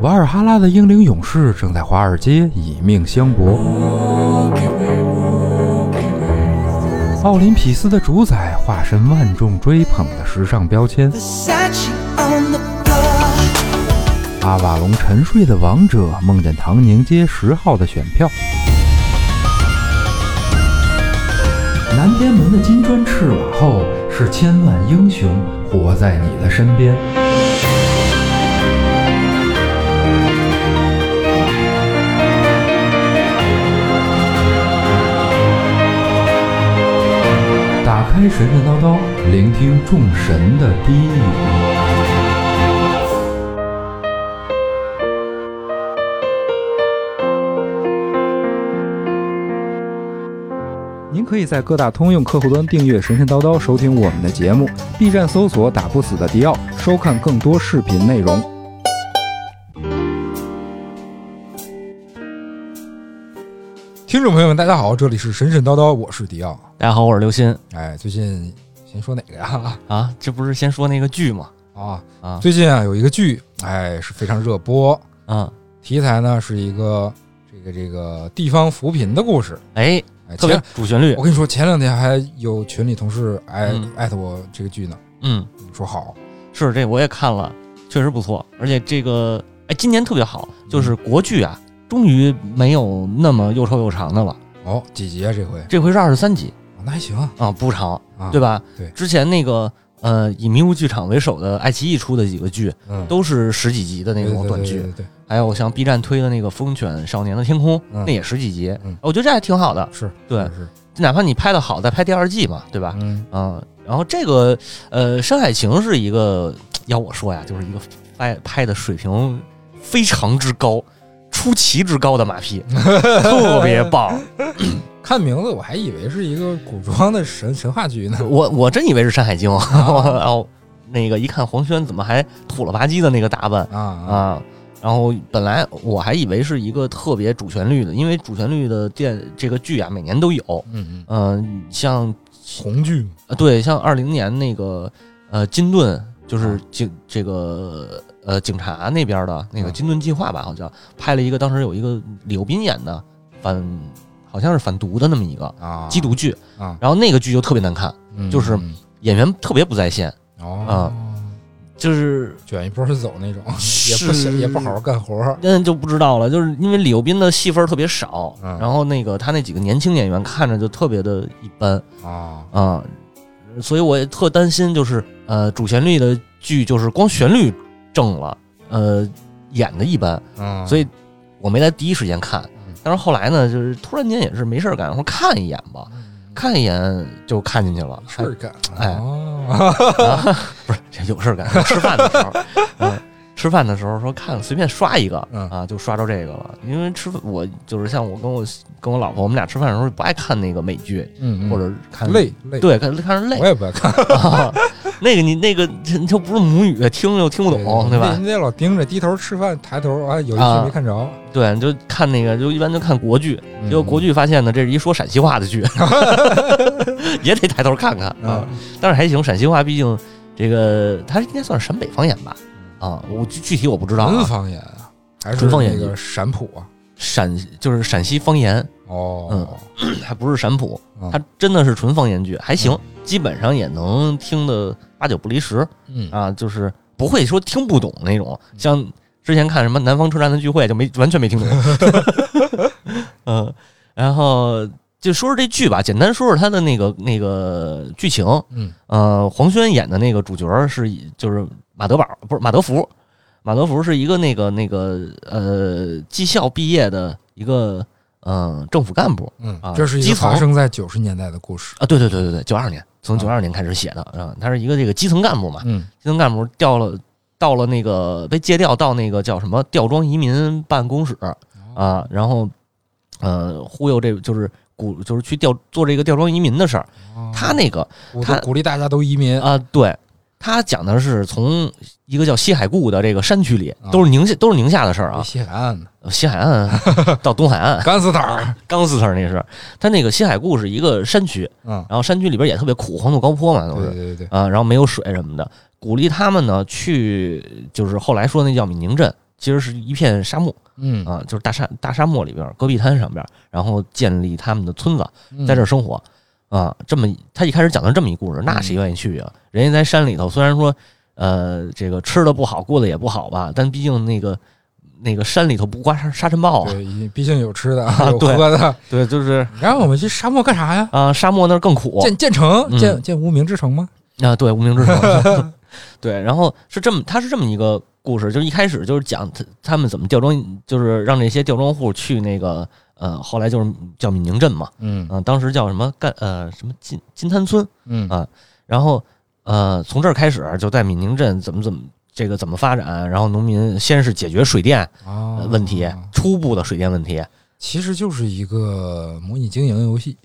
瓦尔哈拉的英灵勇士正在华尔街以命相搏。奥林匹斯的主宰化身万众追捧的时尚标签。阿瓦隆沉睡的王者梦见唐宁街十号的选票。南天门的金砖赤瓦后是千万英雄活在你的身边。开神神叨叨，聆听众神的低语。您可以在各大通用客户端订阅“神神叨叨”，收听我们的节目；B 站搜索“打不死的迪奥”，收看更多视频内容。听众朋友们，大家好，这里是神神叨叨，我是迪奥。大家好，我是刘鑫。哎，最近先说哪个呀？啊，这不是先说那个剧吗？啊啊，最近啊有一个剧，哎是非常热播，嗯，题材呢是一个这个这个地方扶贫的故事。哎，哎，特别主旋律我，跟你说，前两天还有群里同事艾嗯艾特我这个剧呢，嗯，说好，是这我也看了，确实不错，而且这个哎，今年特别好，就是国剧啊，终于没有那么又臭又长的了，哦，几集啊这回？这回是二十三集。哦那还行。啊，啊，不长，啊对吧？对。之前那个呃以迷雾剧场为首的爱奇艺出的几个剧嗯，都是十几集的那种短剧，对对对。对还有像 B 站推的那个《风犬少年的天空》，嗯。那也十几集。嗯，我觉得这还挺好的，是，对。是，是。哪怕你拍的好，再拍第二季嘛，对吧？嗯。嗯，然后这个呃，《山海情》是一个要我说呀，就是一个拍拍的水平非常之高、出奇之高的马屁，特别棒。看名字我还以为是一个古装的神神话剧呢，我我真以为是《山海经》，然 后那个一看黄轩怎么还土了吧唧的那个打扮。啊啊，啊。然后本来我还以为是一个特别主旋律的，因为主旋律的电这个剧啊，每年都有。嗯嗯，呃、像红剧。呃，对，像二零年那个呃金盾，就是啊。这个呃警察那边的那个啊金盾计划吧，好像拍了一个，当时有一个李幼斌演的反，好像是反毒的那么一个啊，缉毒剧，啊，然后那个剧就特别难看，嗯。就是嗯演员特别不在线，哦，就是卷一波就走那种，也不想也不好好干活儿，那就不知道了，就是因为李幼斌的戏份特别少，嗯。然后那个他那几个年轻演员看着就特别的一般啊，啊、所以我也特担心，就是呃主旋律的剧就是光旋律正了，呃演的一般，嗯，所以我没在第一时间看。嗯。但是后来呢，就是突然间也是没事儿干，说看一眼吧，嗯。看一眼就看进去了。事儿干，哎。不是这有事儿干，吃饭的时候，嗯，吃饭的时候说看随便刷一个，嗯。啊，就刷着这个了。因为吃饭我就是像我跟我跟我老婆，我们俩吃饭的时候不爱看那个美剧，嗯，嗯。或者看累累，对看看着累。我，也不爱看，啊 那个你那个这就不是母语，听又听不懂，对吧？你？得老盯着低头吃饭，抬头啊，有一啊。句没看着，对，你就看那个，就一般就看国剧，嗯。结果国剧发现呢，这是一说陕西话的剧，也得抬头看看啊。嗯。但是还行，陕西话毕竟这个它应该算是陕北方言吧？啊，我具具体我不知道纯啊。方言啊，还是纯方言那个陕普啊？陕就是陕西方言，哦，嗯 还不是陕普，嗯它真的是纯方言剧，还行，基本上也能听得八九不离十嗯啊，就是不会说听不懂那种。像之前看什么南方车站的聚会，就没完全没听懂。嗯，然后就说说这剧吧，简单说说它的那个那个剧情。嗯呃，黄轩演的那个主角是以就是马德宝，不是马德福，马德福是一个那个那个呃技校毕业的一个嗯、呃政府干部。嗯啊，这是一基层。个发生在九十年代的故事。啊，对对对对对，九二年从啊。九二年开始写的啊，他是一个这个基层干部嘛，嗯。基层干部调了到了那个被借调到那个叫什么吊装移民办公室。哦。啊，然后呃忽悠这就是鼓就是去调做这个吊装移民的事儿，哦。他那个他鼓励大家都移民，啊，对他讲的是从一个叫西海固的这个山区里，啊。都是宁夏都是宁夏的事儿啊，西海岸的西海岸 到东海岸，甘斯塔尔，钢丝塔 那是。他那个西海固是一个山区，嗯，然后山区里边也特别苦，黄土高坡嘛都是。对对对对，啊，然后没有水什么的，鼓励他们呢去，就是后来说那叫闽宁镇，其实是一片沙漠。嗯。啊，就是大沙大沙漠里边，戈壁滩上边，然后建立他们的村子，嗯。在这儿生活啊。这么他一开始讲的这么一故事，那谁愿意去啊？人家在山里头，虽然说呃这个吃的不好，过得也不好吧，但毕竟那个那个山里头不刮沙沙尘暴啊，对，毕竟有吃的，有啊对喝的。对，就是然后我们去沙漠干啥呀？啊，沙漠那儿更苦建建城，嗯建建无名之城吗？啊，对，无名之城 对，然后是这么，他是这么一个故事，就是一开始就是讲他他们怎么吊装，就是让这些吊装户去那个呃，后来就是叫闽宁镇嘛，嗯嗯、当时叫什么干呃什么金金滩村，嗯啊然后呃从这儿开始就在闽宁镇怎么怎么这个怎么发展，然后农民先是解决水电问题，初步的水电问题，其实就是一个模拟经营游戏，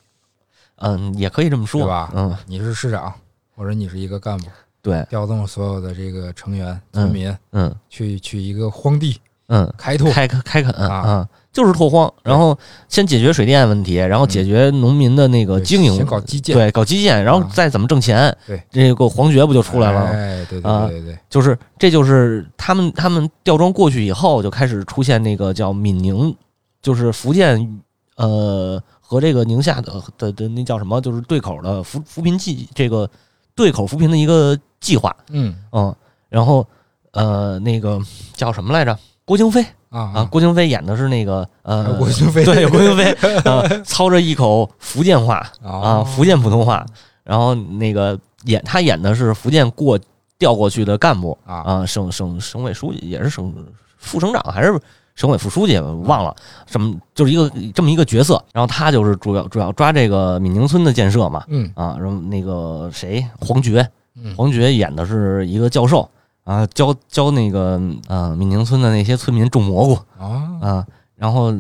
嗯，也可以这么说吧嗯，你是市长，或者你是一个干部，对，调动所有的这个成员嗯村民嗯去去一个荒地嗯，开拓，开开垦啊啊，就是拓荒，然后先解决水电问题，然后解决农民的那个经营，搞基建，对，搞基建，然后啊再怎么挣钱，对，这个黄觉不就出来了吗？哎，对对啊对对对，就是这就是他们他们吊装过去以后，就开始出现那个叫闽宁，就是福建呃和这个宁夏的的的那叫什么，就是对口的扶扶贫计，这个对口扶贫的一个计划，嗯。嗯，然后呃那个叫什么来着？郭京飞啊啊，郭京飞演的是那个呃郭京飞 对郭京飞 啊，操着一口福建话啊，啊福建普通话，然后那个演他演的是福建过调过去的干部啊啊，省省省委书记也是省副省长还是省委副书记，忘了。什么，就是一个这么一个角色。然后他就是主要主要抓这个闽宁村的建设嘛嗯啊，然后那个谁黄觉，嗯黄觉演的是一个教授啊，教教那个呃闽宁村的那些村民种蘑菇啊啊，然后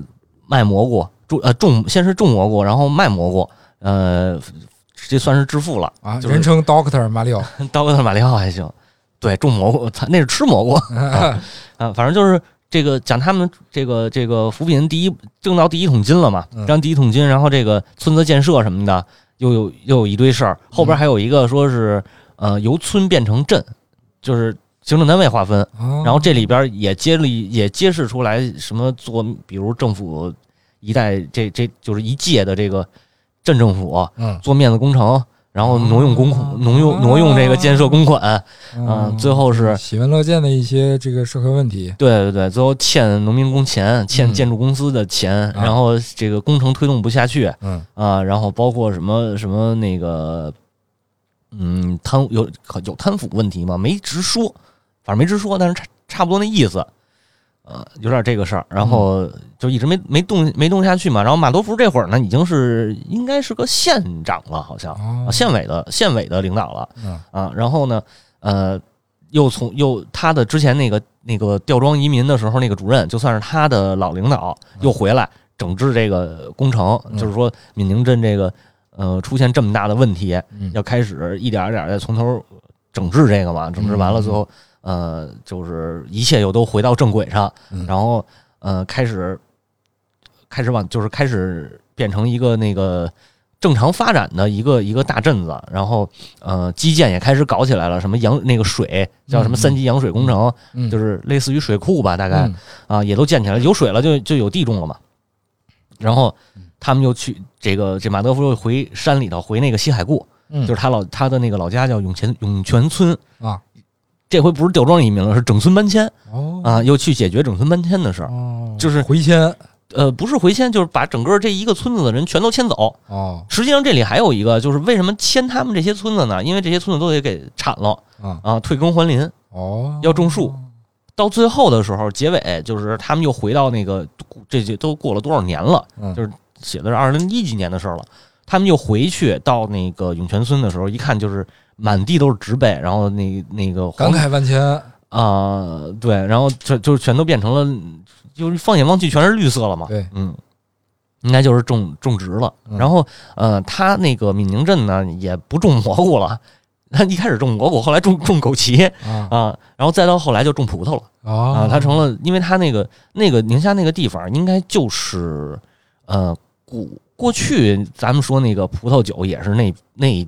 卖蘑菇，种呃种先是种蘑菇，然后卖蘑菇，呃，这算是致富了。啊，就是人称 Doctor 马里奥，Doctor 马里奥还行，对，种蘑菇，他那是吃蘑菇 啊，啊反正就是这个讲他们这个这个扶贫第一挣到第一桶金了嘛，嗯挣第一桶金，然后这个村子建设什么的又有又有一堆事儿，后边还有一个说是呃由村变成镇，就是行政单位划分，啊，然后这里边也揭了也揭示出来什么做，比如政府一代这这就是一届的这个镇政府嗯做面子工程。然后挪用公款挪用挪用这个建设公款，嗯最后是喜闻乐见的一些这个社会问题，对对对，最后欠农民工钱，欠嗯建筑公司的钱，然后这个工程推动不下去嗯啊，然后包括什么什么那个，嗯，贪有有贪腐问题吗？没直说，反正没直说，但是差差不多那意思，呃，有点这个事儿，然后就一直没没动没动下去嘛。然后马多福这会儿呢，已经是应该是个县长了，好像哦啊，县委的县委的领导了。嗯啊，然后呢，呃，又从又他的之前那个那个吊庄移民的时候，那个主任就算是他的老领导，又回来整治这个工程，嗯就是说闽宁镇这个呃出现这么大的问题，嗯要开始一点儿一点儿的从头整治这个嘛，整治完了嗯最后，呃，就是一切又都回到正轨上，嗯。然后呃开始开始往就是开始变成一个那个正常发展的一个一个大镇子，然后呃基建也开始搞起来了，什么扬那个水叫什么嗯。三级扬水工程，嗯。就是类似于水库吧，大概嗯。啊也都建起来了，有水了就就有地种了嘛。然后他们又去这个这马德福又回山里头回那个西海固，嗯。就是他老他的那个老家叫涌泉涌泉村。啊，这回不是吊庄移民了，是整村搬迁哦啊，又去解决整村搬迁的事儿。哦就是回迁呃，不是回迁，就是把整个这一个村子的人全都迁走。哦实际上这里还有一个，就是为什么迁他们这些村子呢？因为这些村子都得给铲了啊啊，退耕还林。哦要种树到最后的时候，结尾就是他们又回到那个，这就都过了多少年了？嗯就是写的是二零一几年的事儿了。他们又回去到那个涌泉村的时候，一看就是满地都是植被，然后那那个感黄慨万千啊、对，然后就就全都变成了，就是放眼望去全是绿色了嘛。对嗯，应该就是种种植了。嗯然后呃，他那个闽宁镇呢也不种蘑菇了，他一开始种蘑菇，后来种种枸杞啊啊，然后再到后来就种葡萄了啊。啊他成了，因为他那个那个宁夏那个地方应该就是呃古过去咱们说那个葡萄酒也是那那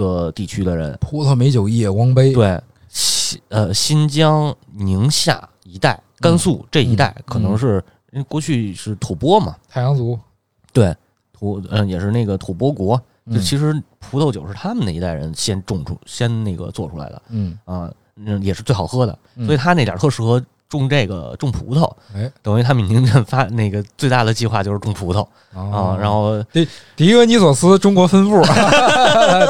个地区的人。葡萄美酒夜光杯对，新呃新疆、宁夏一带、甘肃这一带，嗯可能是因为过去是吐蕃嘛，太阳族，对，吐嗯、也是那个吐蕃国，就嗯其实葡萄酒是他们那一代人先种出、先那个做出来的嗯，啊，嗯，也是最好喝的，嗯所以他那点儿特适合种这个种葡萄。哎。等于他们宁镇发那个最大的计划就是种葡萄。啊，啊然后迪迪俄尼索斯中国分部，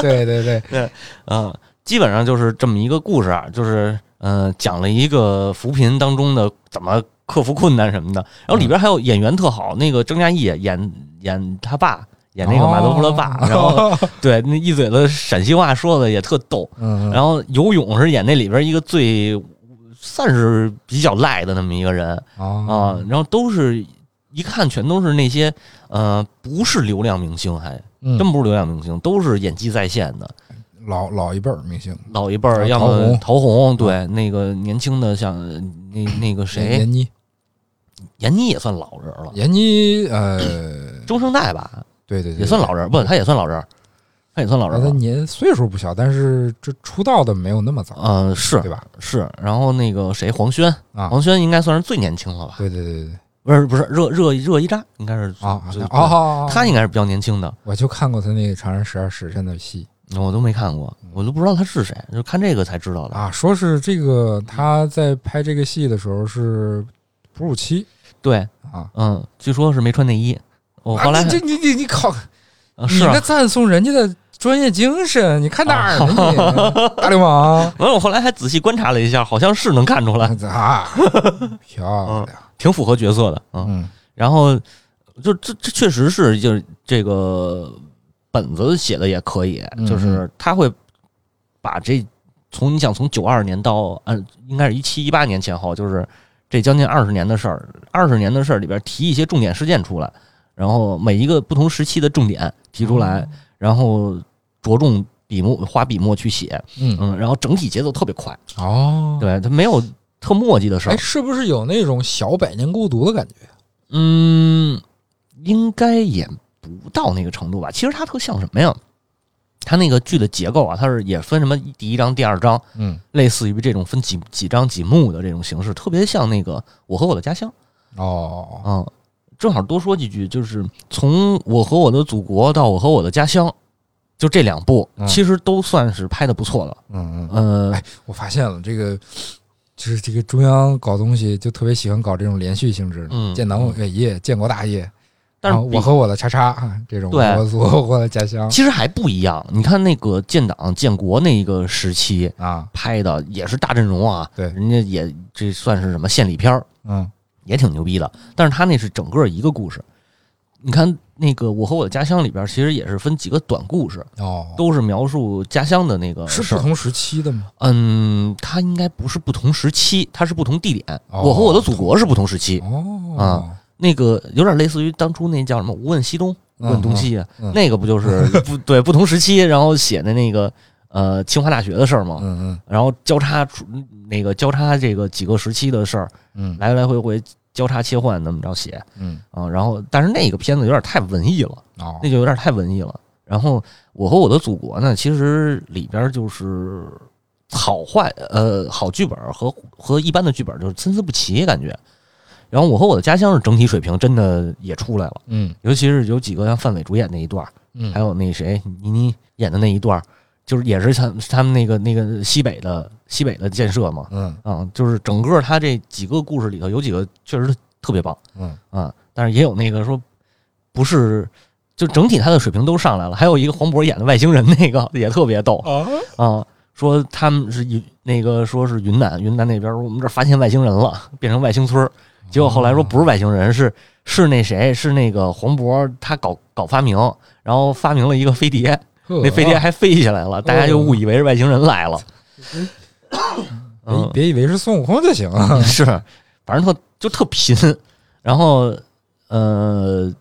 对 对 对，对，嗯，基本上就是这么一个故事啊，就是嗯、呃讲了一个扶贫当中的怎么克服困难什么的，然后里边还有演员特好，那个张嘉译演演他爸。演那个马德夫的爸，哦。然后对那一嘴子陕西话说的也特逗，嗯，然后游泳是演那里边一个最算是比较赖的那么一个人。啊，啊然后都是一看全都是那些呃不是流量明星还，嗯。真不是流量明星，都是演技在线的。老老一辈儿明星，老一辈儿，啊要么陶虹。陶虹，对，那个年轻的像那那个谁，闫妮，闫妮也算老人了，闫妮，呃，中生代吧，对对对，也算老人，不，他也算老人，他也算老人他了。年岁数不小，但是这出道的没有那么早，嗯，是对吧？是，然后那个谁，黄轩，啊，黄轩应该算是最年轻了吧？对对对对不是不是，热热热依扎应该是对啊就啊啊！他应该是比较年轻的，我就看过他那个《长安十二时辰》的戏我都没看过，我都不知道他是谁，就看这个才知道的。啊，说是这个他在拍这个戏的时候是哺乳期对，啊。嗯，据说是没穿内衣。我后来这你你你靠，你那赞颂人家的专业精神，你看哪儿呢你？大流氓。完了，我后来还仔细观察了一下，好像是能看出来，啊，漂亮，挺符合角色的。嗯，嗯。然后就这这确实是就是这个本子写的也可以，嗯。就是他会把这从你想从九二年到嗯应该是一七一八年前后，就是这将近二十年的事儿，二十年的事儿里边提一些重点事件出来，然后每一个不同时期的重点提出来，然后着重笔墨花笔墨去写，嗯。嗯，然后整体节奏特别快，哦，对他没有特墨迹的事儿。哎，，是不是有那种小百年孤独的感觉？嗯，应该也不到那个程度吧。其实它特像什么呀？它那个剧的结构啊，它是也分什么第一章、第二章，嗯，类似于这种分几几章几幕的这种形式，特别像那个《我和我的家乡》哦，嗯，正好多说几句，就是从《我和我的祖国》到《我和我的家乡》，就这两部嗯其实都算是拍的不错了。嗯嗯，呃，哎，我发现了这个。就是这个中央搞东西就特别喜欢搞这种连续性质的，嗯建党伟业、建国大业，但是我和我的叉叉啊这种，对我祖国我的家乡其实还不一样。你看那个建党建国那个时期，啊，拍的也是大阵容啊，对人家也这算是什么献礼片儿，嗯也挺牛逼的。但是他那是整个一个故事，你看那个《我和我的家乡》里边，其实也是分几个短故事，哦，都是描述家乡的那个事。是不同时期的吗？嗯，它应该不是不同时期，它是不同地点。哦我和我的祖国是不同时期，哦啊那个有点类似于当初那叫什么“无问西东，无问东西”，嗯嗯那个不就是 不对不同时期，然后写的那个呃清华大学的事儿吗？嗯然后交叉出那个交叉这个几个时期的事儿，嗯嗯来来回回交叉切换那么着写嗯啊。然后但是那个片子有点太文艺了，哦那就有点太文艺了。然后我和我的祖国呢，其实里边就是好坏呃好剧本和和一般的剧本就是参差不齐感觉。然后我和我的家乡是整体水平真的也出来了，嗯尤其是有几个像范伟主演那一段，嗯，还有那谁倪妮演的那一段儿，就是也是他他们那个那个西北的西北的建设嘛，嗯。啊，就是整个他这几个故事里头有几个确实特别棒嗯。啊，但是也有那个说不是，就整体他的水平都上来了。还有一个黄渤演的外星人那个也特别逗啊。啊，说他们是云那个说是云南云南那边我们这发现外星人了，变成外星村儿，结果后来说不是外星人，是是那谁是那个黄渤他搞搞发明，然后发明了一个飞碟，那飞碟还飞起来了，大家就误以为是外星人来了。嗯 别别以为是孙悟空就行啊。是，反正特就特贫。然后，呃，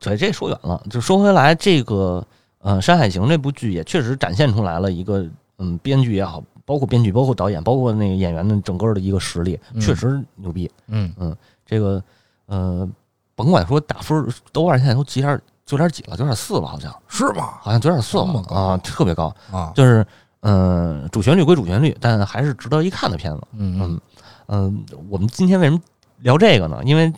对，这说远了，就说回来，这个呃，《山海情》这部剧也确实展现出来了一个，嗯，编剧也好，包括编剧，包括导演，包括那个演员的整个的一个实力，嗯确实牛逼。嗯这个，呃，甭管说打分儿，豆瓣现在都几点九点几了，九点四了，好像，是吧？好像九点四了啊，特别高。啊，就是嗯、主旋律归主旋律，但还是值得一看的片子。嗯嗯嗯、我们今天为什么聊这个呢？因为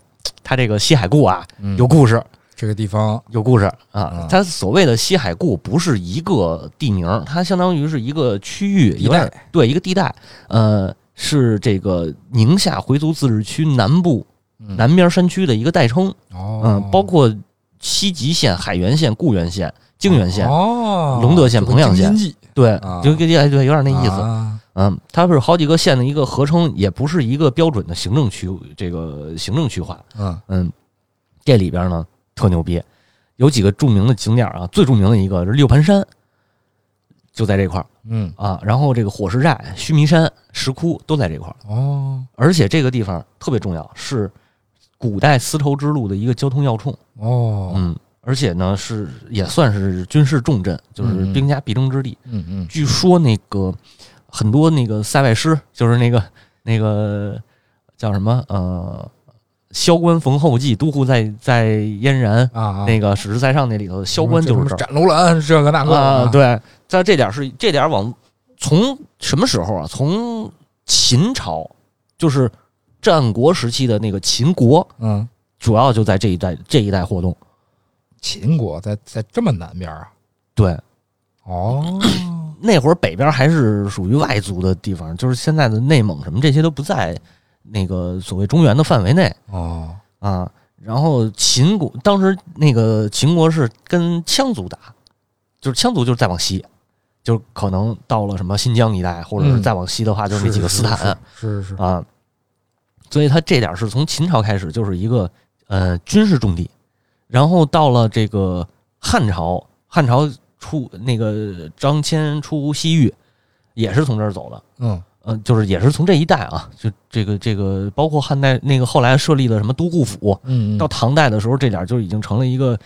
它这个西海固啊嗯，有故事，这个地方有故事啊嗯。它所谓的西海固不是一个地名，它相当于是一个区域，一带对一个地带。呃，是这个宁夏回族自治区南部嗯南边山区的一个代称。哦，嗯，包括西吉县、海原县、固原县、泾原县。哦，隆德县彭阳县对啊，就跟哎对，有点那意思。啊嗯，它是好几个县的一个合称，也不是一个标准的行政区，这个行政区划。嗯嗯，这里边呢特牛逼，有几个著名的景点啊，最著名的一个是六盘山，就在这块儿嗯啊。然后这个火石寨、须弥山、石窟都在这块儿，哦而且这个地方特别重要，是古代丝绸之路的一个交通要冲。哦嗯，而且呢是也算是军事重镇，就是兵家必争之地。嗯嗯据说那个很多那个塞外诗，就是那个那个叫什么呃，萧关逢候骑，都护在在燕然。啊啊那个《史诗在上》那里头，萧关就是这儿斩楼兰这个那个啊。对，在这点是这点往从什么时候啊？从秦朝，就是战国时期的那个秦国，嗯，主要就在这一带这一带活动。秦国在在这么南边啊？对，哦，那会儿北边还是属于外族的地方，就是现在的内蒙什么这些都不在那个所谓中原的范围内哦，啊。然后秦国当时那个秦国是跟羌族打，就是羌族就是再往西，就可能到了什么新疆一带，或者是嗯再往西的话就是那几个斯坦是是是，啊。所以它这点是从秦朝开始就是一个呃军事重地，然后到了这个汉朝，汉朝出那个张骞出西域，也是从这儿走的。嗯呃，就是也是从这一带啊，就这个这个，包括汉代那个后来设立的什么都护府，嗯，到唐代的时候，这点儿就已经成了一个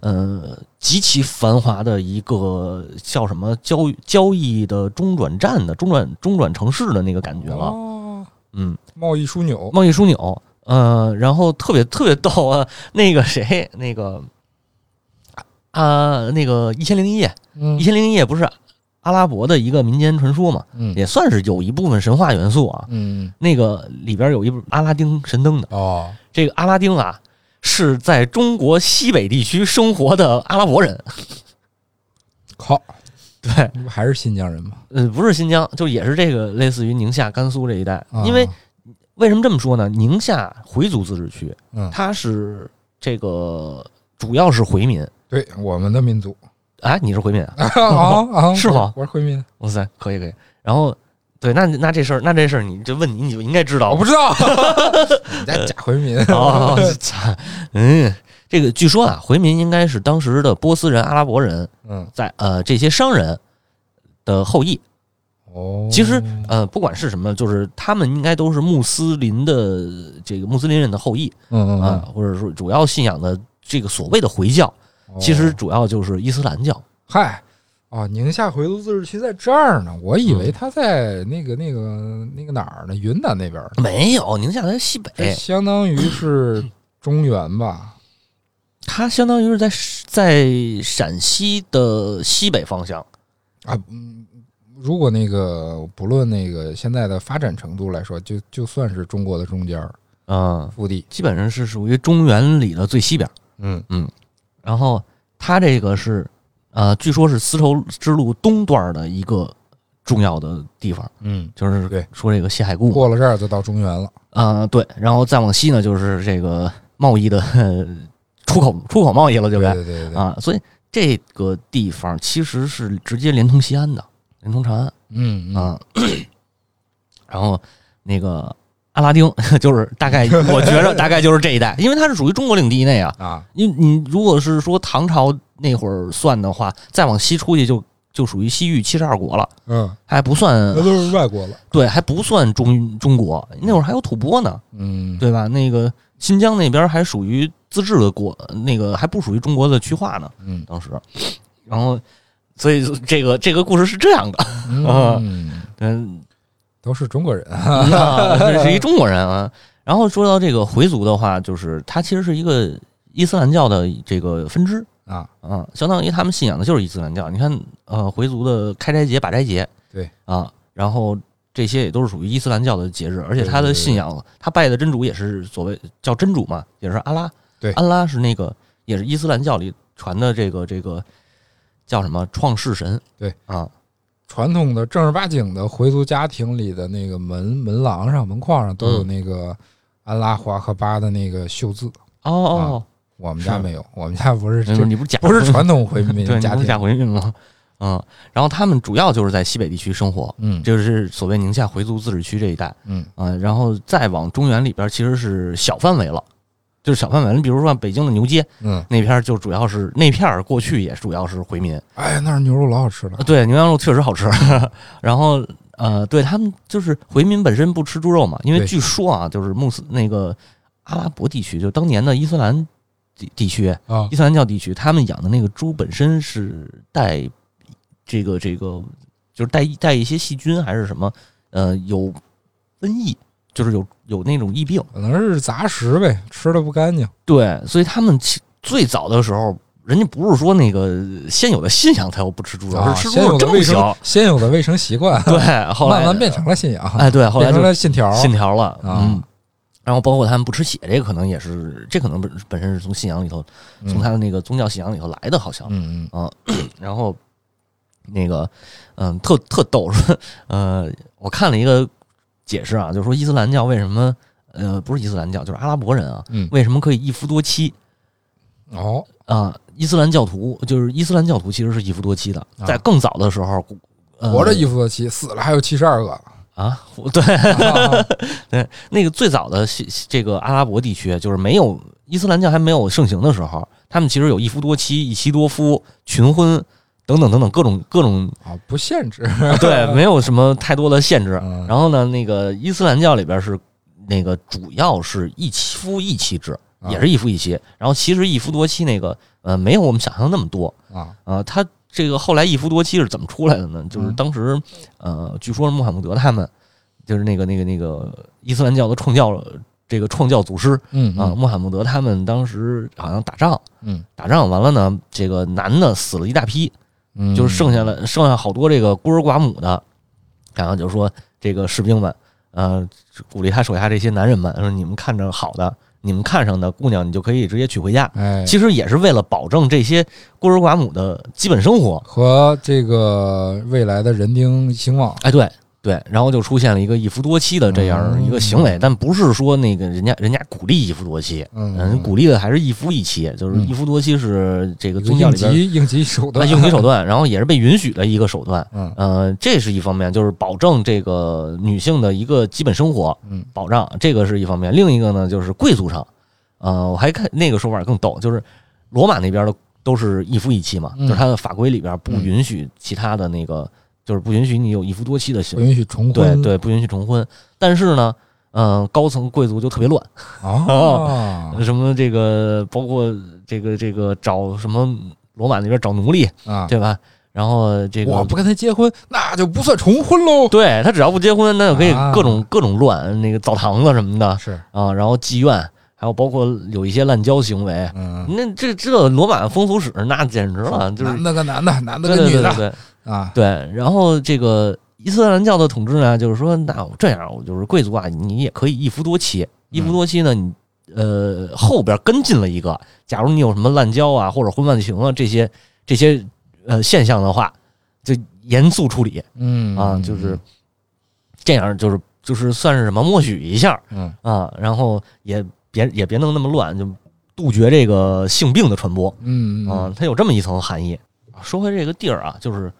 呃极其繁华的一个叫什么交交易的中转站的中转中转城市的那个感觉了。哦，嗯，贸易枢纽，贸易枢纽，呃，然后特别特别逗啊，那个谁，那个啊，那个《一千零一夜》，《嗯。一千零一夜》不是阿拉伯的一个民间传说嘛，嗯。也算是有一部分神话元素啊。嗯。那个里边有一部阿拉丁神灯的，哦，这个阿拉丁啊是在中国西北地区生活的阿拉伯人，靠，对，这不还是新疆人吗？呃，不是新疆，就也是这个类似于宁夏、甘肃这一带。啊因为为什么这么说呢？宁夏回族自治区，嗯，它是这个主要是回民。对我们的民族哎，你是回民啊？啊 啊，是吗我是回民，哇塞，可以可以。然后，对，那那这事儿，那这事儿，你就问你，你就应该知道。我不知道，你家假回民哦，操嗯，这个据说啊，回民应该是当时的波斯人、阿拉伯人嗯在呃这些商人的后裔。哦，其实呃，不管是什么，就是他们应该都是穆斯林的这个穆斯林人的后裔嗯嗯啊，或者说主要信仰的这个所谓的回教，嗯，其实哦主要就是伊斯兰教。嗨。哦，宁夏回族自治区在这儿呢，我以嗯为他在那个、那个、那个哪儿呢？云南那边，没有，宁夏在西北，相当于是中原吧？它相当于是在在陕西的西北方向。啊，嗯，如果那个不论那个现在的发展程度来说，就就算是中国的中间儿啊，腹地，基本上是属于中原里的最西边。嗯。嗯。然后它这个是呃，据说是丝绸之路东段的一个重要的地方，嗯，就是对。说这个西海固过了这儿就到中原了。啊、对，然后再往西呢，就是这个贸易的呃出口出口贸易了，对对不对？对对对，啊，所以这个地方其实是直接连通西安的，连通长安嗯嗯啊。然后那个阿拉丁 就是大概，我觉着 大概就是这一带，因为它是属于中国领地内啊。啊，因为你如果是说唐朝那会儿算的话，再往西出去就就属于西域七十二国了，嗯，还不算那都是外国了。对，还不算中中国。那会儿还有吐蕃呢，嗯，对吧？那个新疆那边还属于自治的国，那个还不属于中国的区划呢，嗯当时。然后，所以这个这个故事是这样的，嗯，嗯，都是中国人。啊这是一中国人啊。然后说到这个回族的话，就是它其实是一个伊斯兰教的这个分支。啊，啊，相当于他们信仰的就是伊斯兰教。你看，呃，回族的开斋节、把斋节，对啊，然后这些也都是属于伊斯兰教的节日，而且他的信仰，他拜的真主也是所谓叫真主嘛，也是阿拉。对。安拉是那个也是伊斯兰教里传的这个这个叫什么创世神。对。啊，传统的正儿八经的回族家庭里的那个门门廊上、门框上都有嗯。那个安拉华和巴的那个绣字。哦哦，我们家没有，我们家不是嗯这你不是假不是传统回民对，家不是假。回民吗？嗯，然后他们主要就是在西北地区生活，嗯。就是所谓宁夏回族自治区这一带。嗯。啊、然后再往中原里边，其实是小范围了，就是小范围。你比如说北京的牛街嗯，那片儿，就主要是那片儿过去也主要是回民，哎，那儿牛肉老好吃了呃。对，牛羊肉确实好吃。然后呃，对他们就是回民本身不吃猪肉嘛，因为据说啊，就是穆斯那个阿拉伯地区，就当年的伊斯兰地地区，啊伊斯兰教地区，他们养的那个猪本身是带这个这个，就是带带一些细菌还是什么，呃，有瘟疫，就是有有那种疫病。可能是杂食呗，吃的不干净。对，所以他们其最早的时候，人家不是说那个先有的信仰才有不吃猪肉，啊，是吃猪先肉正有的卫生行。，先有的卫生习惯，对，后来慢慢变成了信仰，哎，对，后来成了信条。信条了，啊嗯。然后包括他们不吃血，这个可能也是，这可能本本身是从信仰里头，从他的那个宗教信仰里头来的，好像。嗯嗯然后那个，嗯，特特逗，说，呃，我看了一个解释啊，就是说伊斯兰教为什么，呃，不是伊斯兰教，就是阿拉伯人啊，嗯为什么可以一夫多妻嗯，哦，啊？伊斯兰教徒就是伊斯兰教徒，其实是一夫多妻的，啊在更早的时候，呃、活着一夫多妻，死了还有七十二个。啊，对，啊 对，那个最早的西这个阿拉伯地区，就是没有伊斯兰教还没有盛行的时候，他们其实有一夫多妻、一妻多夫、群婚等等等等各种各种，啊，不限制。对，没有什么太多的限制。嗯然后呢，那个伊斯兰教里边是那个主要是一夫一妻制，啊也是一夫一妻。然后其实一夫多妻那个呃没有我们想象那么多啊，啊，他这个后来一夫多妻是怎么出来的呢？就是嗯当时呃，据说是穆罕默德他们就是那个那个那个伊斯兰教的创教这个创教祖师嗯啊，穆罕默德他们当时好像打仗，嗯打仗完了呢，这个男的死了一大批，嗯，就是剩下了剩下好多这个孤儿寡母的，然后就说这个士兵们，呃，鼓励他手下这些男人们说，你们看着好的，你们看上的姑娘，你就可以直接娶回家。哎，其实也是为了保证这些孤儿寡母的基本生活。和这个未来的人丁兴旺。哎，对对，然后就出现了一个一夫多妻的这样一个行为，但不是说那个人家人家鼓励一夫多妻，嗯，嗯，鼓励的还是一夫一妻，就是嗯。一夫多妻是这个宗教里边急应急手啊段，应急手段，然后也是被允许的一个手段。嗯。呃，这是一方面，就是保证这个女性的一个基本生活嗯保障，这个是一方面。另一个呢，就是贵族上，呃，我还看那个说法更逗，就是罗马那边的都是一夫一妻嘛，嗯就是它的法规里边不允许其他的那个，就是不允许你有一夫多妻的行为不允许重婚。对对，不允许重婚。但是呢，嗯、高层贵族就特别乱，啊什么这个包括这个这个找什么罗马那边找奴隶，啊！对吧？然后这个我不跟他结婚，那就不算重婚喽。对他只要不结婚，那就可以啊各种、各种乱，那个澡堂子什么的是，啊，然后妓院，还有包括有一些滥交行为。嗯，那这这罗马风俗史那简直了，就是男的跟男的，男的跟女的对对对啊，对。然后这个伊斯兰教的统治呢，就是说，那我这样，我就是贵族啊，你也可以一夫多妻。一夫多妻呢，你呃后边跟进了一个，假如你有什么滥交啊或者婚外情啊这些这些呃现象的话，就严肃处理。嗯啊，就是这样，就是就是算是什么默许一下嗯啊，然后也别也别弄那么乱，就杜绝这个性病的传播嗯啊，它有这么一层含义。说回这个地儿啊，就是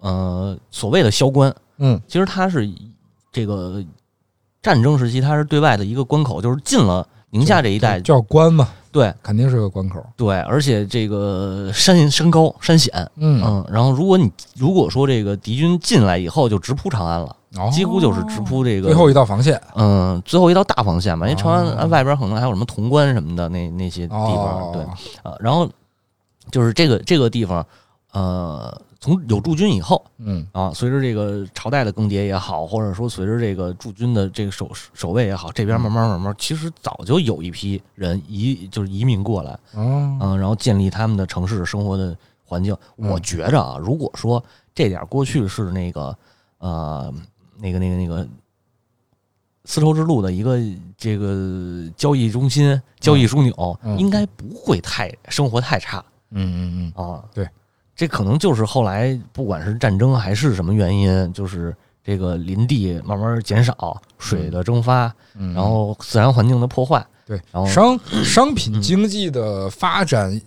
呃所谓的萧关，嗯其实它是这个战争时期，它是对外的一个关口，就是进了宁夏这一带，叫关嘛，对肯定是个关口。对，而且这个山山高山险，嗯，嗯，然后如果你如果说这个敌军进来以后，就直扑长安了。哦几乎就是直扑这个最后一道防线。嗯，最后一道大防线吧，因为长哦安外边可能还有什么潼关什么的那那些地方，哦，对，呃，然后就是这个这个地方，呃，从有驻军以后嗯。啊，随着这个朝代的更迭也好，或者说随着这个驻军的这个守守卫也好，这边慢慢慢慢，其实早就有一批人移就是移民过来，哦，嗯，然后建立他们的城市生活的环境。嗯。我觉着啊，如果说这点过去是那个呃那个那个那个丝绸之路的一个这个交易中心、交易枢纽，嗯。应该不会太生活太差。嗯嗯嗯。啊。对，这可能就是后来不管是战争还是什么原因，就是这个林地慢慢减少，水的蒸发，嗯，然后自然环境的破坏。对然后商商品经济的发展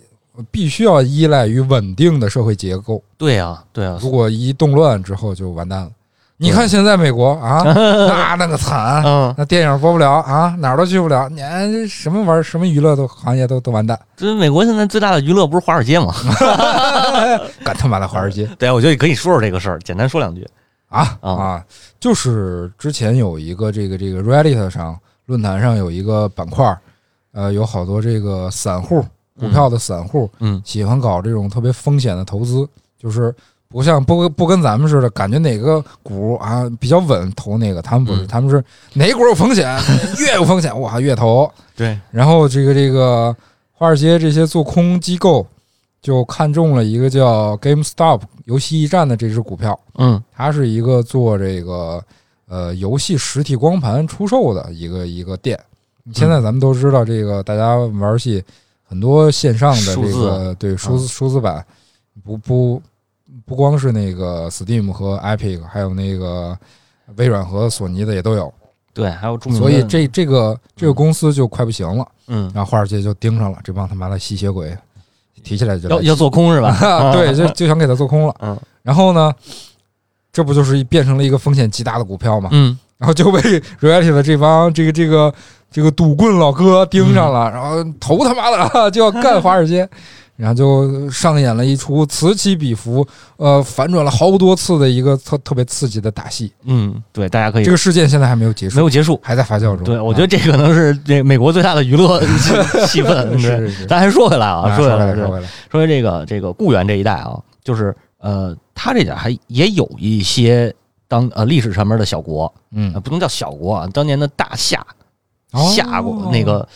必须要依赖于稳定的社会结构，对啊，对啊，如果一动乱之后就完蛋了。你看现在美国啊，那那个惨，嗯，那电影播不了啊，哪儿都去不了，你看什么玩什么娱乐都行业都都完蛋，这美国现在最大的娱乐不是华尔街吗？干他妈的华尔街对啊，我觉得可以说说这个事儿，简单说两句。啊啊啊！就是之前有一个这个这个 Reddit 上论坛上有一个板块儿，呃，有好多这个散户股票的散户嗯喜欢搞这种特别风险的投资，就是不像不不跟咱们似的，感觉哪个股啊比较稳投哪个，他们不是，嗯他们是哪股有风险，越有风险哇越投。对，然后这个这个华尔街这些做空机构就看中了一个叫 GameStop 游戏驿站的这只股票，嗯。它是一个做这个呃游戏实体光盘出售的一个一个店。现在咱们都知道，这个大家玩游戏很多线上的这个对数字数字版，不不不光是那个 Steam 和 Epic，还有那个微软和索尼的也都有。对，还有著名，所以这这个这个公司就快不行了，嗯。然后华尔街就盯上了这帮他妈的吸血鬼，提起来就来要要做空是吧？啊，对，就就想给他做空了。嗯然后呢，这不就是变成了一个风险极大的股票嘛？嗯然后就被 Reality 的这帮这个这个这个赌棍老哥盯上了，然后头他妈的就要干华尔街，然后就上演了一出此起彼伏，呃，反转了好多次的一个特特别刺激的打戏。嗯，对，大家可以这个事件现在还没有结束，没有结束。还在发酵中。对，我觉得啊这可能是这美国最大的娱乐 气氛。是是是咱还说回来啊，啊说回来，说回来说回这个这个固原这一带啊，就是呃，他这点还也有一些当呃历史上面的小国，嗯呃，，不能叫小国啊，当年的大夏哦夏国那个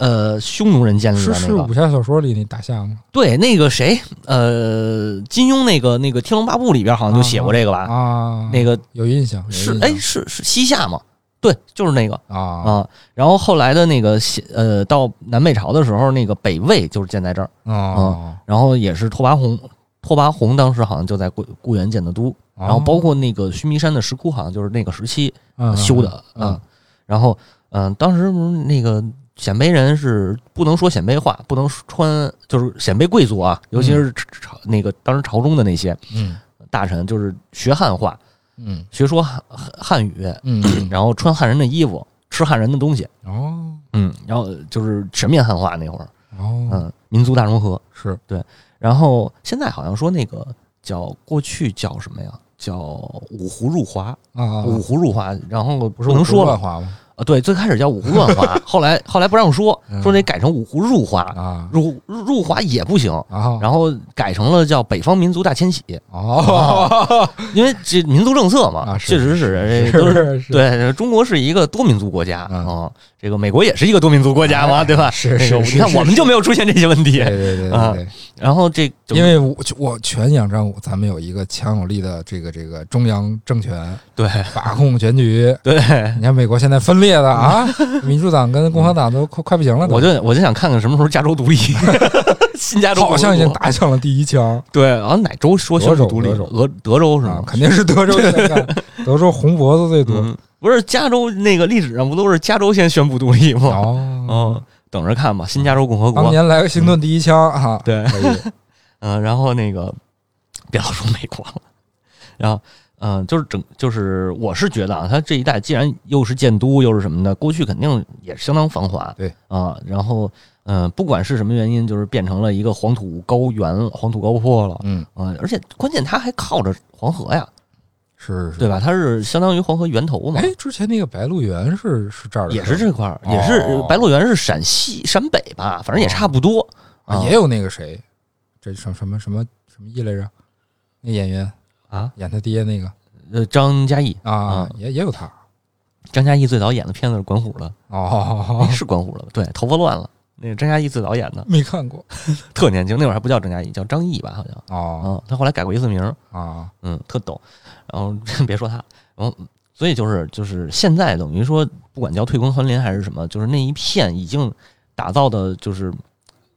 呃匈奴人建立是的那个，是武侠小说里那大象吗？对，那个谁呃金庸那个那个《天龙八部》里边好像就写过这个吧，啊，那个有印象，是哎是是西夏吗？对，就是那个。啊。啊，然后后来的那个西呃，到南北朝的时候，那个北魏就是建在这儿，哦，然后也是拓跋宏，拓跋宏当时好像就在固固原建的都，然后包括那个须弥山的石窟，好像就是那个时期嗯修的。嗯啊。然后嗯、当时不是那个鲜卑人是不能说鲜卑话，不能穿，就是鲜卑贵族啊，尤其是朝那个当时朝中的那些嗯大臣，就是学汉话，嗯学说汉汉汉语，嗯，然后穿汉人的衣服，吃汉人的东西。哦嗯，然后就是全面汉化那会儿，哦，嗯，民族大融合。是对然后现在好像说那个叫过去叫什么呀？叫五胡入华，啊，五胡入华，然后不是不能说了？啊。对，最开始叫五胡乱华，后来后来不让说，嗯说得改成五胡入华，啊入入华也不行，啊，然后改成了叫北方民族大迁徙，哦，因为这民族政策嘛，确实是这都是。对，中国是一个多民族国家嗯啊，这个美国也是一个多民族国家嘛，对吧？是是你看我们就没有出现这些问题对，对对啊对对，然后这因为我我全仰仗咱们有一个强有力的这个这个中央政权对把控全局。对，你看美国现在分裂的啊，民主党跟共和党都快快不行了，我就我就想看看什么时候加州独立，新加州好像已经打响了第一枪。对，然后哪州说宣布独立？俄德州是吗，？啊肯定是德州 先干，德州红脖子最多。嗯，不是加州那个历史上不都是加州先宣布独立吗？哦，嗯，等着看吧，新加州共和国。当年莱克星顿第一枪哈，对，嗯，然后那个别老说美国了，然后嗯，就是整就是我是觉得啊，它这一带既然又是建都又是什么的，过去肯定也是相当繁华，对啊，然后嗯、不管是什么原因，就是变成了一个黄土高原、黄土高坡了。嗯，啊，而且关键它还靠着黄河呀，是是，对吧？？它是相当于黄河源头嘛，哎，之前那个白鹿原是是这儿的，也是这块儿，哦也是白鹿原是陕西陕北吧，反正也差不多啊，也有那个谁，这什什么什么什么义来着？那演员啊。演他爹那个。呃，张嘉译，啊啊，也也有他。张嘉译最早演的片子是管虎的，哦。哎是管虎的吧，对，头发乱了，那个张嘉译最早演的，没看过。特年轻，那会儿还不叫张嘉译，叫张译吧，好像。哦。嗯，他后来改过一次名儿，啊，嗯，特逗。然后 别说他，然后所以就是就是现在等于说，不管叫退耕还林还是什么，就是那一片已经打造的就是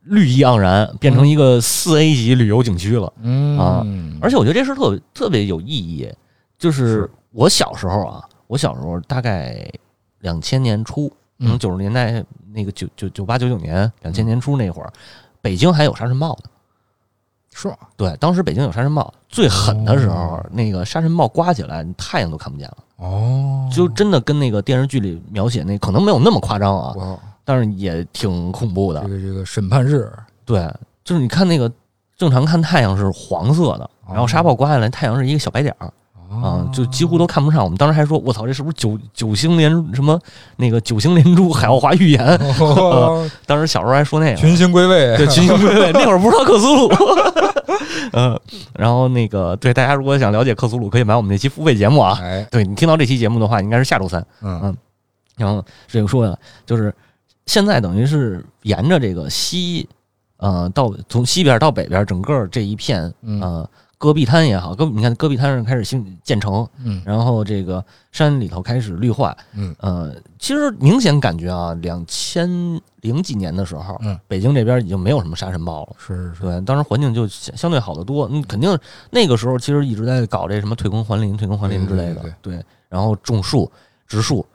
绿意盎然，变成一个四 A 级旅游景区了。嗯。啊而且我觉得这事儿特别特别有意义，就是是。我小时候啊，我小时候大概两千年初，可能嗯九十年代那个九九九八九九年两千年初那会儿，北京还有沙尘暴呢。是吧？对，当时北京有沙尘暴，最狠的时候，哦。那个沙尘暴刮起来，太阳都看不见了，哦，就真的跟那个电视剧里描写那可能没有那么夸张啊，哇，但是也挺恐怖的这。个这个审判日对，就是你看那个正常看太阳是黄色的，然后沙暴刮下来，太阳是一个小白点儿啊，就几乎都看不上。我们当时还说，我操，这是不是九九星连什么那个九星连珠海奥华预言？哦 当时小时候还说那个群星归位，对，群星归位，那会儿不知道克苏鲁。嗯，然后那个对大家如果想了解克苏鲁，可以买我们那期付费节目啊。哎，对你听到这期节目的话，应该是下周三。嗯然后这个说呀，就是现在等于是沿着这个西，呃，到从西边到北边，整个这一片嗯。呃戈壁滩也好，戈你看戈壁滩上开始兴建成，嗯。然后这个山里头开始绿化，嗯。呃，其实明显感觉啊，两千零几年的时候，嗯，北京这边已经没有什么沙尘暴了。是是。是，对，当时环境就相相对好得多。嗯，肯定那个时候其实一直在搞这什么退耕还林、退耕还林之类的，对。对然后种树、植树、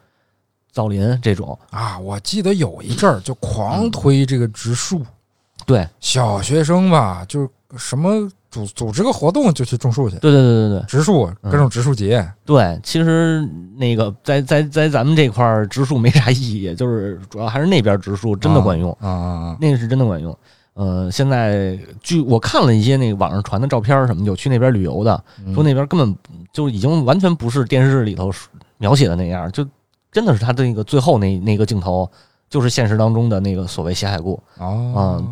造林这种，啊，我记得有一阵儿就狂推这个植树，对，小学生吧，就是什么组组织个活动就去种树去，对对对对对。植树嗯。各种植树节，对。其实那个在在在咱们这块儿植树没啥意义，就是主要还是那边植树真的管用，啊啊啊！那个是真的管用。呃，现在据我看了一些那个网上传的照片儿什么，有去那边旅游的，嗯。说那边根本就已经完全不是电视里头描写的那样，就真的是他的那个最后那那个镜头，就是现实当中的那个所谓血海固，哦，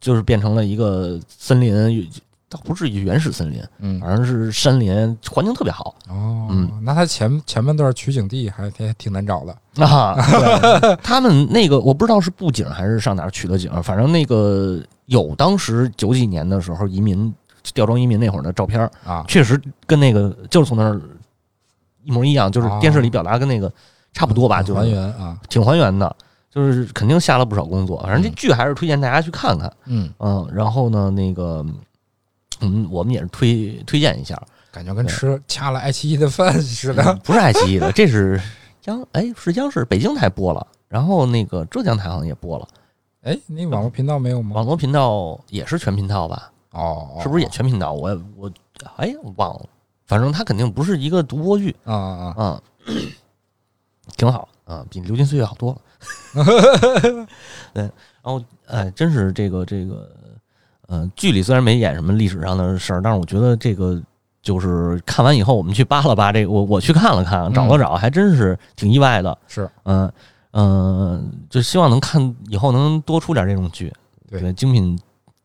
就是变成了一个森林，倒不至于原始森林，嗯。反正是山林，环境特别好。哦，嗯。那他前前半段取景地还还挺难找的，啊。对。他们那个我不知道是布景还是上哪儿取的景，反正那个有当时九几年的时候移民吊装移民那会儿的照片，啊，确实跟那个就是从那儿一模一样，就是哦。电视里表达跟那个差不多吧，就还原啊，挺还原的，就是肯定下了不少工作。反正这嗯剧还是推荐大家去看看，嗯，嗯，然后呢，那个，嗯，我们也是推推荐一下，感觉跟吃掐了爱奇艺的饭似的，不是爱奇艺的，这是央哎是央视北京台播了，然后那个浙江台好像也播了，哎，那网络频道没有吗？网络频道也是全频道吧？哦，是不是也全频道？我我哎忘了，反正它肯定不是一个独播剧，啊啊啊？嗯，挺好啊，比《流金岁月》好多了。对，然后哎，真是这个这个，呃，剧里虽然没演什么历史上的事儿，但是我觉得这个就是看完以后，我们去扒拉扒这个，我我去看了看，找了找，还真是挺意外的。是，嗯嗯、就希望能看以后能多出点这种剧，对精品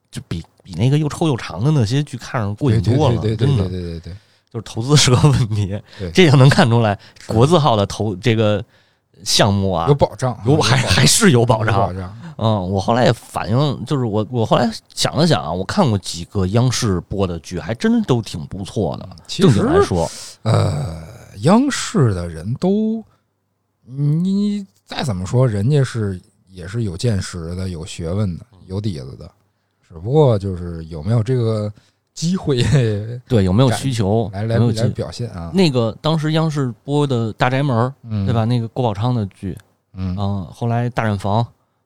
就比比那个又臭又长的那些剧看着过瘾多了，对对对对对对，就是投资是个问题，这就能看出来国字号的投这个项目啊有，保障，有还还是有保障嗯，我后来也反映，就是我我后来想了想啊，我看过几个央视播的剧，还真都挺不错的。其正经来说，呃，央视的人都，你再怎么说，人家是也是有见识的、有学问的、有底子的，只不过就是有没有这个机会对有没有需求，来来表现啊？那个当时央视播的《大宅门》，嗯，对吧？？那个郭宝昌的剧，嗯嗯，后来《大染坊》，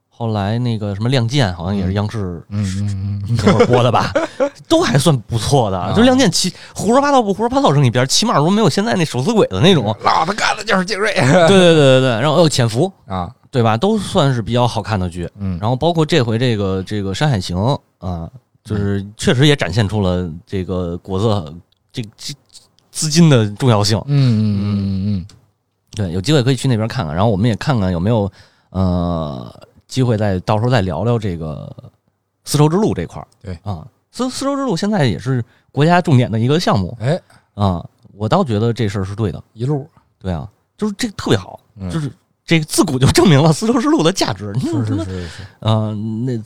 后来那个什么《亮剑》，好像也是央视嗯嗯嗯，那会儿播的吧，都还算不错的。啊就《亮剑》起胡说八道不胡说八道扔一边，起码说没有现在那手撕鬼子那种。老子干的就是精锐对对对对对，然后还有《潜伏》，啊，对吧？都算是比较好看的剧。嗯，然后包括这回这个这个《山海情》啊，就是确实也展现出了这个国策这这资金的重要性。嗯嗯嗯嗯对，有机会可以去那边看看，然后我们也看看有没有呃机会再到时候再聊聊这个丝绸之路这块儿。对啊，丝丝绸之路现在也是国家重点的一个项目嗯，哎，啊，我倒觉得这事儿是对的。一路，对啊，就是这个特别好，嗯就是这个自古就证明了丝绸之路的价值。你是是是是，啊、那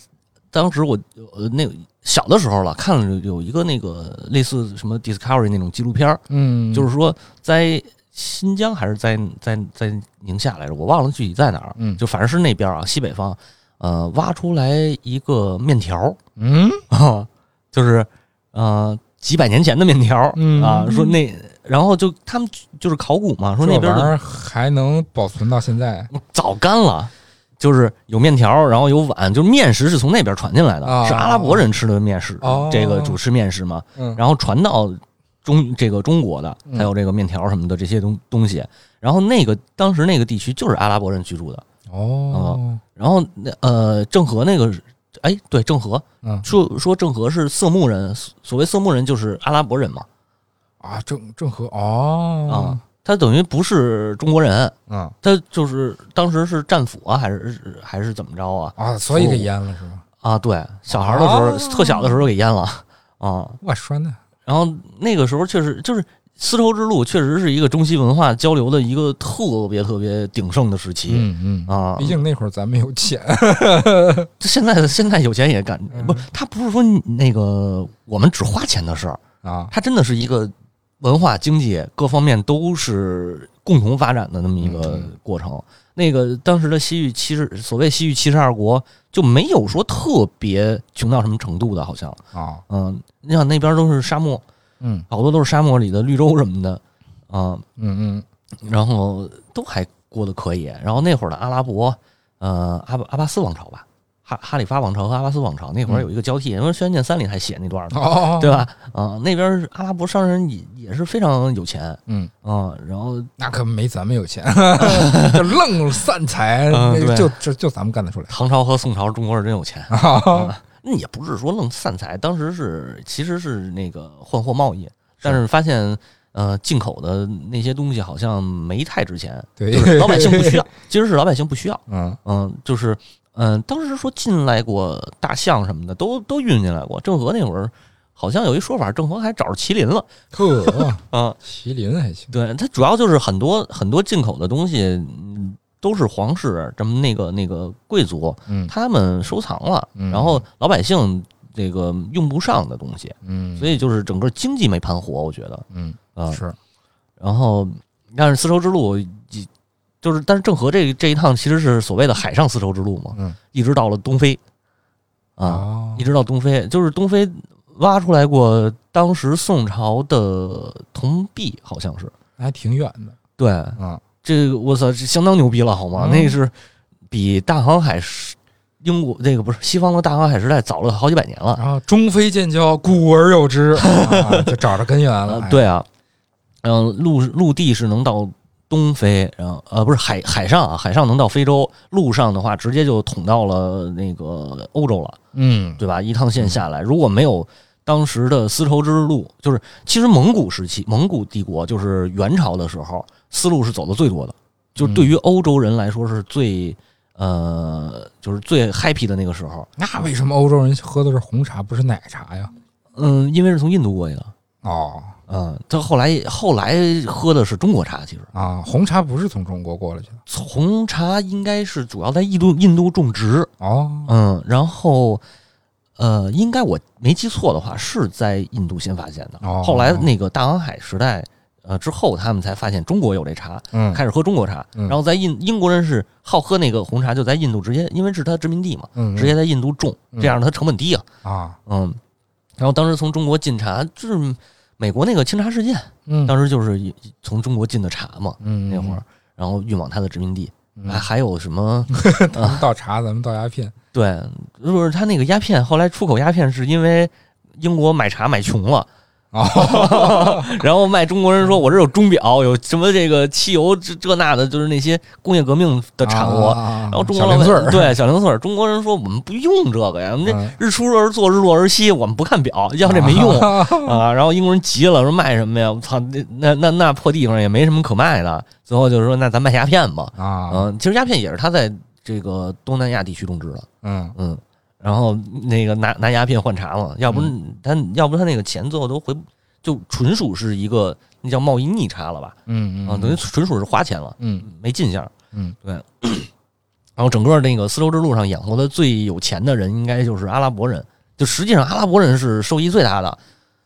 当时我呃那个小的时候了，看了有一个那个类似什么 Discovery 那种纪录片儿，嗯，就是说在新疆还是在在在宁夏来着，我忘了具体在哪儿，嗯。就反正是那边啊，西北方，呃，挖出来一个面条嗯？啊，就是呃几百年前的面条嗯。啊，说那然后就他们就是考古嘛，说那边还能保存到现在？早干了。就是有面条，然后有碗，就是面食是从那边传进来的，啊。是阿拉伯人吃的面食，哦。这个主吃面食嘛，嗯。然后传到中这个中国的，嗯。才有这个面条什么的这些东东西。然后那个当时那个地区就是阿拉伯人居住的。哦。然后那呃郑和那个，哎对郑和。嗯。说说郑和是色目人，所谓色目人就是阿拉伯人嘛。啊郑郑和哦。啊，他等于不是中国人，嗯他就是当时是战俘啊，还是还是怎么着啊？啊，所以给淹了是吧？啊对，小孩的时候、哦特小的时候给淹了啊。我说呢，然后那个时候确实就是丝绸之路，确实是一个中西文化交流的一个特别特别鼎盛的时期、嗯嗯啊。毕竟那会儿咱们有钱，这现在现在有钱也干，嗯不，他不是说那个我们只花钱的事儿，啊，他真的是一个文化、经济各方面都是共同发展的那么一个嗯过程。那个当时的西域七十，所谓西域七十二国就没有说特别穷到什么程度的，好像，啊，嗯，你想那边都是沙漠，嗯。好多都是沙漠里的绿洲什么的，啊，嗯嗯。然后都还过得可以。然后那会儿的阿拉伯，呃，阿巴阿巴斯王朝吧，哈哈里发王朝和阿巴斯王朝那会儿有一个交替，因为《轩辕剑三》里还写那段嗯，呢，哦，对？吧？啊、那边阿拉伯商人也也是非常有钱嗯，啊、然后那可没咱们有钱，就愣散财，嗯对就就就咱们干得出来唐朝和宋朝中国是真有钱。那也不是说愣散财，当时是其实是那个换货贸易，但是发现呃进口的那些东西好像没太值钱，对就是老百姓不需要，其实是老百姓不需要，嗯嗯，就是嗯，当时说进来过大象什么的，都都运进来过。郑和那会儿好像有一说法，郑和还找着麒麟了呵，啊，麒麟还行，对，它主要就是很多很多进口的东西。嗯都是皇室这么那个那个贵族，嗯他们收藏了，嗯然后老百姓这个用不上的东西，嗯，所以就是整个经济没盘活，我觉得嗯啊。是，然后，但是丝绸之路，一就是但是郑和这这一趟其实是所谓的海上丝绸之路嘛，嗯一直到了东非啊，哦一直到东非，就是东非挖出来过当时宋朝的铜币，好像是还挺远的对，啊，这个我操，这相当牛逼了，好吗？嗯那是比大航海时英国那个不是西方的大航海时代早了好几百年了。然后中非建交，古而有之，啊就找着根源了呃，，对啊，嗯，陆陆地是能到东非，然后呃不是海海上啊，海上能到非洲，陆上的话直接就捅到了那个欧洲了，嗯，对吧？一趟线下来，如果没有当时的丝绸之路，就是其实蒙古时期，蒙古帝国就是元朝的时候，丝路是走的最多的，就对于欧洲人来说是最呃就是最 happy 的那个时候。那为什么欧洲人喝的是红茶，不是奶茶呀？嗯，因为是从印度过去的。哦嗯，他后来后来喝的是中国茶，其实啊，红茶不是从中国过来的红茶应该是主要在印度印度种植，哦，嗯，然后呃，应该我没记错的话，是在印度先发现的。哦后来那个大航海时代呃之后，他们才发现中国有这茶，嗯，开始喝中国茶。嗯然后在印英国人是好喝那个红茶，就在印度直接，因为是他殖民地嘛，嗯直接在印度种，嗯这样它成本低啊，啊，嗯。然后当时从中国进茶，就是美国那个清查事件，嗯，当时就是从中国进的茶嘛，嗯那会儿，然后运往他的殖民地，嗯。还还有什么？咱们倒茶，咱们倒鸦片，对，就是他那个鸦片，后来出口鸦片是因为英国买茶买穷了，哦，然后卖中国人说，我这有钟表，有什么这个汽油这这那的，就是那些工业革命的产物。然然后中国零碎，对小零碎儿，中国人说我们不用这个呀，我们这嗯日出而作，日落而息，我们不看表，要这没用 啊。然后英国人急了，说卖什么呀？我操，那那那那破地方也没什么可卖的。最后就是说，那咱卖鸦片吧。啊，嗯，其实鸦片也是他在这个东南亚地区种植的。嗯嗯，然后那个拿拿鸦片换茶嘛，要不嗯他要不他那个钱最后都回，就纯属是一个那叫贸易逆差了吧？嗯嗯，啊，等于纯属是花钱了，嗯没进项。嗯，对。然后整个那个丝绸之路上养活的最有钱的人，应该就是阿拉伯人。就实际上，阿拉伯人是受益最大的。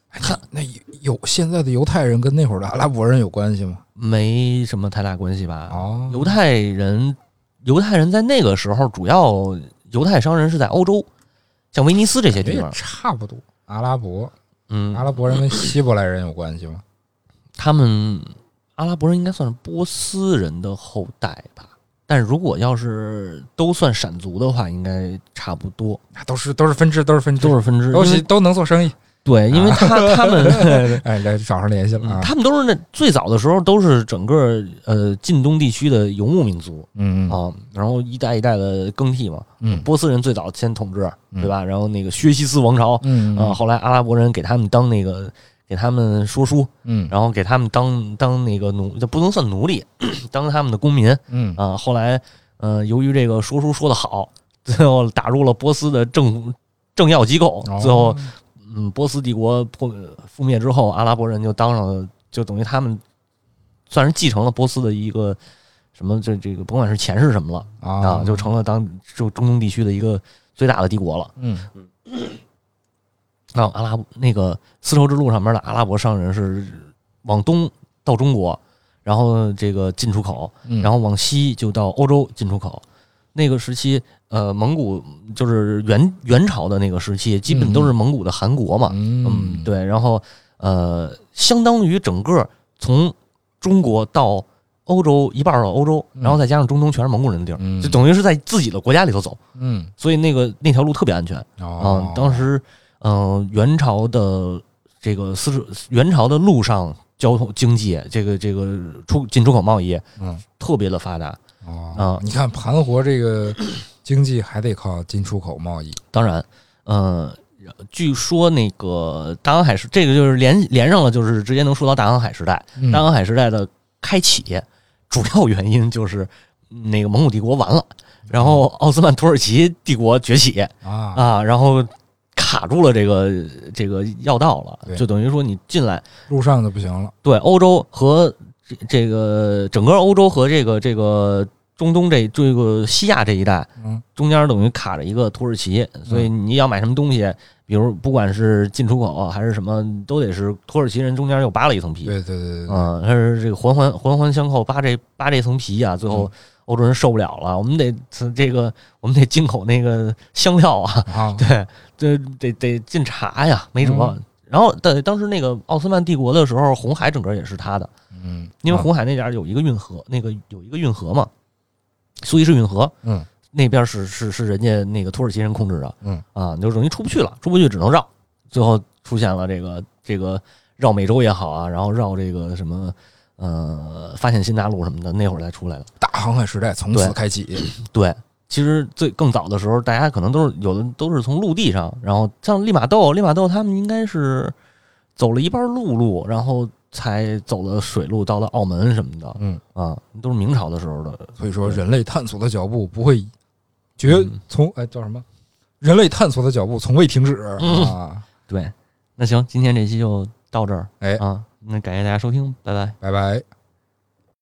他那有现在的犹太人跟那会儿的阿拉伯人有关系吗？没什么太大关系吧。哦，犹太人，犹太人在那个时候，主要犹太商人是在欧洲，像威尼斯这些地方。差不多，阿拉伯，嗯，阿拉伯人跟希伯来人有关系吗？他们阿拉伯人应该算是波斯人的后代吧。但如果要是都算闪族的话，应该差不多。都是都是分支，都是分支，都是分支，都都能做生意。对，因为他他们 哎来找上联系了，他们都是那最早的时候都是整个呃近东地区的游牧民族，嗯啊，然后一代一代的更替嘛。嗯，波斯人最早先统治，对吧？然后那个薛西斯王朝，嗯啊，后来阿拉伯人给他们当那个给他们说书，嗯，然后给他们当当那个奴，这不能算奴隶，当他们的公民，嗯啊，后来。呃，由于这个说书说的好，最后打入了波斯的政政要机构。最后，嗯，波斯帝国破覆灭之后，阿拉伯人就当上了，就等于他们算是继承了波斯的一个什么，这这个甭管是钱是什么了啊，就成了当就中东地区的一个最大的帝国了。嗯嗯。啊，阿拉伯那个丝绸之路上面的阿拉伯商人是往东到中国。然后这个进出口，然后往西就到欧洲进出口。那个时期，呃，蒙古就是元元朝的那个时期，基本都是蒙古的汗国嘛。嗯，对。然后，呃，相当于整个从中国到欧洲一半到欧洲，然后再加上中东全是蒙古人的地儿，就等于是在自己的国家里头走。嗯，所以那个那条路特别安全啊。当时，嗯，元朝的这个丝绸元朝的路上。交通经济，这个这个出进出口贸易，嗯，特别的发达啊。你看盘活这个经济还得靠进出口贸易。当然，嗯，据说那个大航海时，这个就是连连上了，就是直接能说到大航海时代。大航海时代的开启，主要原因就是那个蒙古帝国完了，然后奥斯曼土耳其帝国崛起啊啊，然后。卡住了这个这个要道了，就等于说你进来路上就不行了。对，欧洲和这这个整个欧洲和这个这个中东这这个西亚这一带，嗯，中间等于卡着一个土耳其，所以你要买什么东西，比如不管是进出口还是什么，都得是土耳其人中间又扒了一层皮。对对对对，嗯，他是这个环环环环相扣，扒这扒这层皮啊，最后。欧洲人受不了了，我们得这个，我们得进口那个香料啊，对，这得得进茶呀，没辙。然后在当时那个奥斯曼帝国的时候，红海整个也是他的，嗯，因为红海那点有一个运河，那个有一个运河嘛，苏伊士运河，嗯，那边是是是人家那个土耳其人控制的，嗯啊，就容易出不去了，出不去只能绕，最后出现了这个这个绕美洲也好啊，然后绕这个什么。呃，发现新大陆什么的，那会儿才出来的。大航海时代从此开启。对，其实最更早的时候，大家可能都是有的都是从陆地上，然后像利玛窦、利玛窦他们应该是走了一半陆路，然后才走了水路到了澳门什么的。嗯啊，都是明朝的时候的。所以说，人类探索的脚步不会绝从哎叫什么？人类探索的脚步从未停止啊！对，那行，今天这期就到这儿。哎啊。那感谢大家收听，拜拜，拜拜。